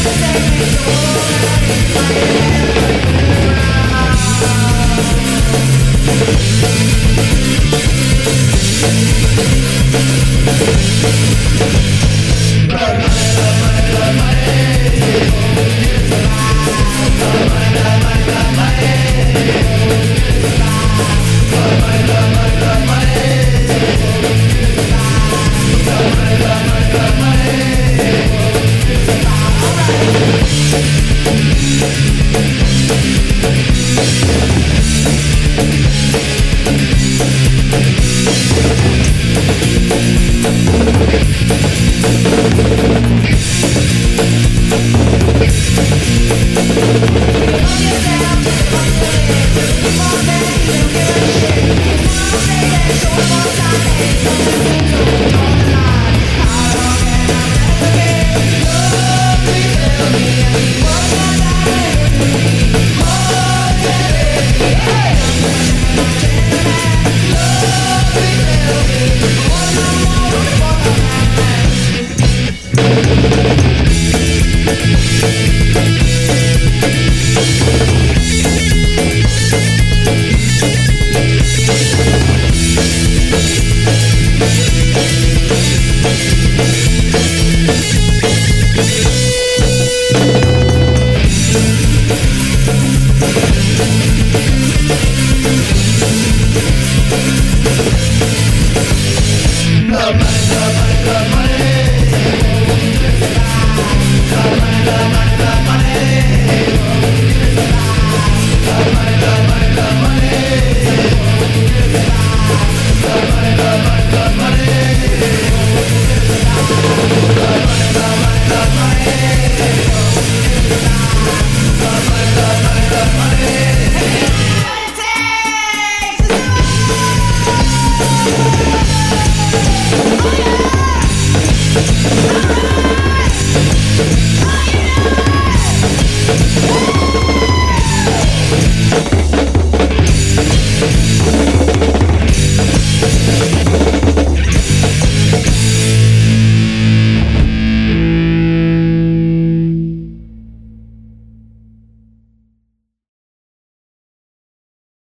「まだ見えない」Thank Amanda, Amanda, Amanda.